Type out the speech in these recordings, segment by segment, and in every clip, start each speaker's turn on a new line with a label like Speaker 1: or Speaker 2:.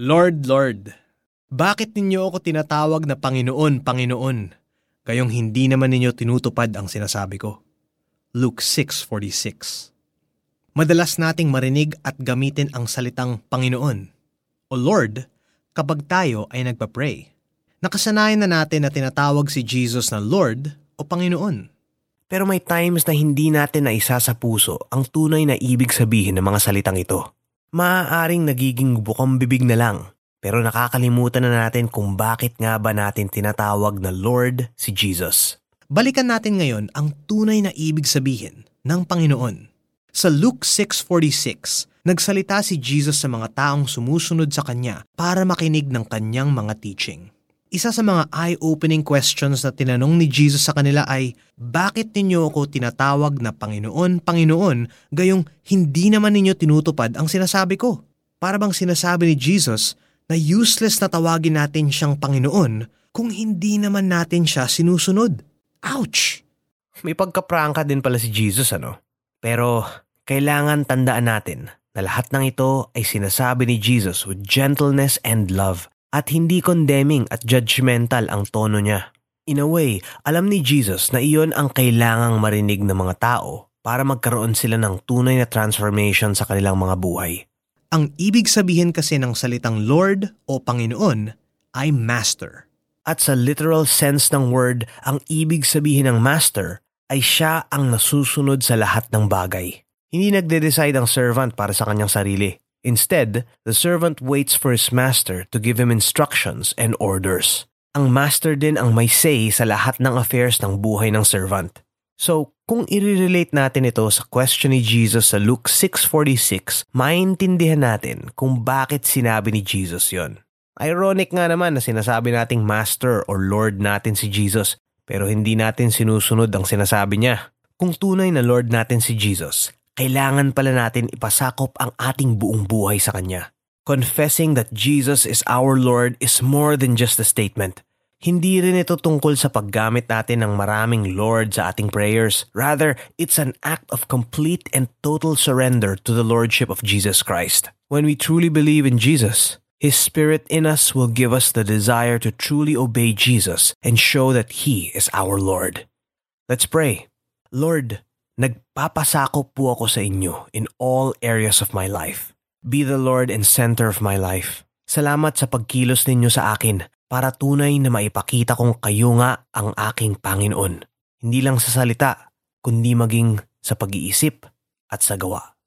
Speaker 1: Lord, Lord, bakit ninyo ako tinatawag na Panginoon, Panginoon, gayong hindi naman ninyo tinutupad ang sinasabi ko? Luke 6.46 Madalas nating marinig at gamitin ang salitang Panginoon o Lord kapag tayo ay nagpa-pray. Nakasanayan na natin na tinatawag si Jesus na Lord o Panginoon.
Speaker 2: Pero may times na hindi natin na isa sa puso ang tunay na ibig sabihin ng mga salitang ito maaaring nagiging bukang bibig na lang. Pero nakakalimutan na natin kung bakit nga ba natin tinatawag na Lord si Jesus.
Speaker 1: Balikan natin ngayon ang tunay na ibig sabihin ng Panginoon. Sa Luke 6.46, nagsalita si Jesus sa mga taong sumusunod sa Kanya para makinig ng Kanyang mga teaching. Isa sa mga eye-opening questions na tinanong ni Jesus sa kanila ay, Bakit ninyo ako tinatawag na Panginoon, Panginoon, gayong hindi naman ninyo tinutupad ang sinasabi ko? Para bang sinasabi ni Jesus na useless na tawagin natin siyang Panginoon kung hindi naman natin siya sinusunod? Ouch!
Speaker 2: May pagkaprangka din pala si Jesus ano? Pero kailangan tandaan natin na lahat ng ito ay sinasabi ni Jesus with gentleness and love at hindi condemning at judgmental ang tono niya. In a way, alam ni Jesus na iyon ang kailangang marinig ng mga tao para magkaroon sila ng tunay na transformation sa kanilang mga buhay.
Speaker 1: Ang ibig sabihin kasi ng salitang Lord o Panginoon ay Master.
Speaker 2: At sa literal sense ng word, ang ibig sabihin ng Master ay siya ang nasusunod sa lahat ng bagay. Hindi nagde-decide ang servant para sa kanyang sarili. Instead, the servant waits for his master to give him instructions and orders. Ang master din ang may say sa lahat ng affairs ng buhay ng servant. So, kung i-relate natin ito sa question ni Jesus sa Luke 6.46, maintindihan natin kung bakit sinabi ni Jesus yon. Ironic nga naman na sinasabi nating master or lord natin si Jesus, pero hindi natin sinusunod ang sinasabi niya. Kung tunay na Lord natin si Jesus, kailangan pala natin ipasakop ang ating buong buhay sa Kanya. Confessing that Jesus is our Lord is more than just a statement. Hindi rin ito tungkol sa paggamit natin ng maraming Lord sa ating prayers. Rather, it's an act of complete and total surrender to the Lordship of Jesus Christ. When we truly believe in Jesus, His Spirit in us will give us the desire to truly obey Jesus and show that He is our Lord. Let's pray. Lord, Nagpapasakop po ako sa inyo in all areas of my life. Be the Lord and center of my life. Salamat sa pagkilos ninyo sa akin para tunay na maipakita kong kayo nga ang aking Panginoon. Hindi lang sa salita, kundi maging sa pag-iisip at sa gawa.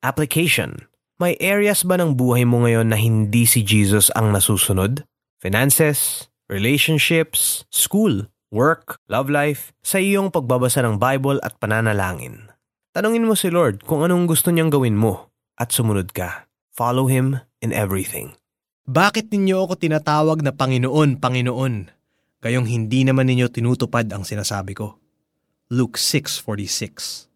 Speaker 2: Application. May areas ba ng buhay mo ngayon na hindi si Jesus ang nasusunod? Finances, relationships, school, work, love life, sa iyong pagbabasa ng Bible at pananalangin. Tanungin mo si Lord kung anong gusto niyang gawin mo at sumunod ka. Follow Him in everything.
Speaker 1: Bakit ninyo ako tinatawag na Panginoon, Panginoon? Gayong hindi naman ninyo tinutupad ang sinasabi ko. Luke 6.46